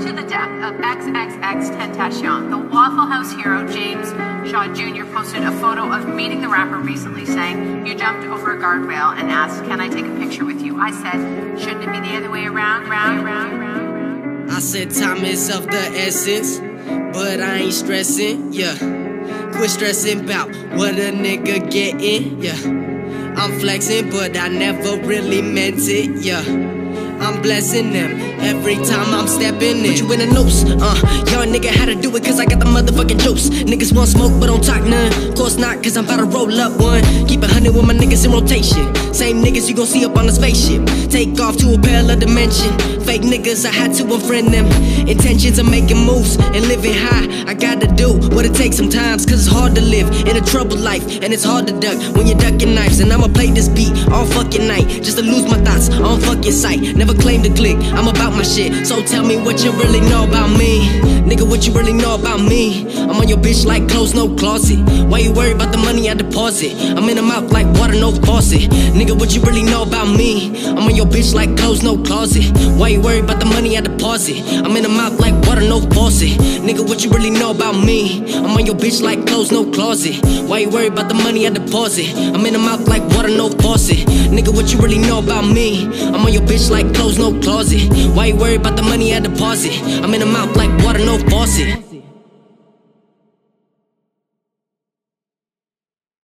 to the death of XXXTentacion, the Waffle House hero James Shaw Jr. posted a photo of meeting the rapper recently saying, You jumped over a guardrail and asked, Can I take a picture with you? I said, Shouldn't it be the other way around, round, round, round, round? I said time is of the essence, but I ain't stressing, yeah. Quit stressing about what a nigga getting, yeah. I'm flexing, but I never really meant it, yeah. I'm blessing them every time I'm stepping in. Put you in a noose, uh. Young nigga had to do it cause I got the motherfucking juice. Niggas want smoke but don't talk none. Course not cause I'm about to roll up one. Keep a hundred with my niggas in rotation. Same niggas you gon' see up on the spaceship. Take off to a parallel dimension. Fake niggas, I had to unfriend them. Intentions of making moves and living high. I gotta do what it takes sometimes cause it's hard to live in a troubled life. And it's hard to duck when you're ducking knives. And I'ma play this beat just to lose my thoughts on fucking sight. Never claim to click. I'm about my shit, so tell me what you really know about me. Nigga, what you really know about me? I'm on your bitch like clothes, no closet. Why you worry about the money I deposit? I'm in the mouth like water, no faucet. Nigga, what you really know about me? I'm on your bitch like clothes, no closet. Why you worry about the money I deposit? I'm in the mouth like water, no faucet. Nigga, what you really know about me? I'm on your bitch like clothes, no closet. Why you worry about the money I deposit? I'm in the mouth like water, no faucet. Nigga, what you really know about me? I'm on your bitch like clothes, no closet. Why you worry about the money I deposit? I'm in the mouth like water, no faucet.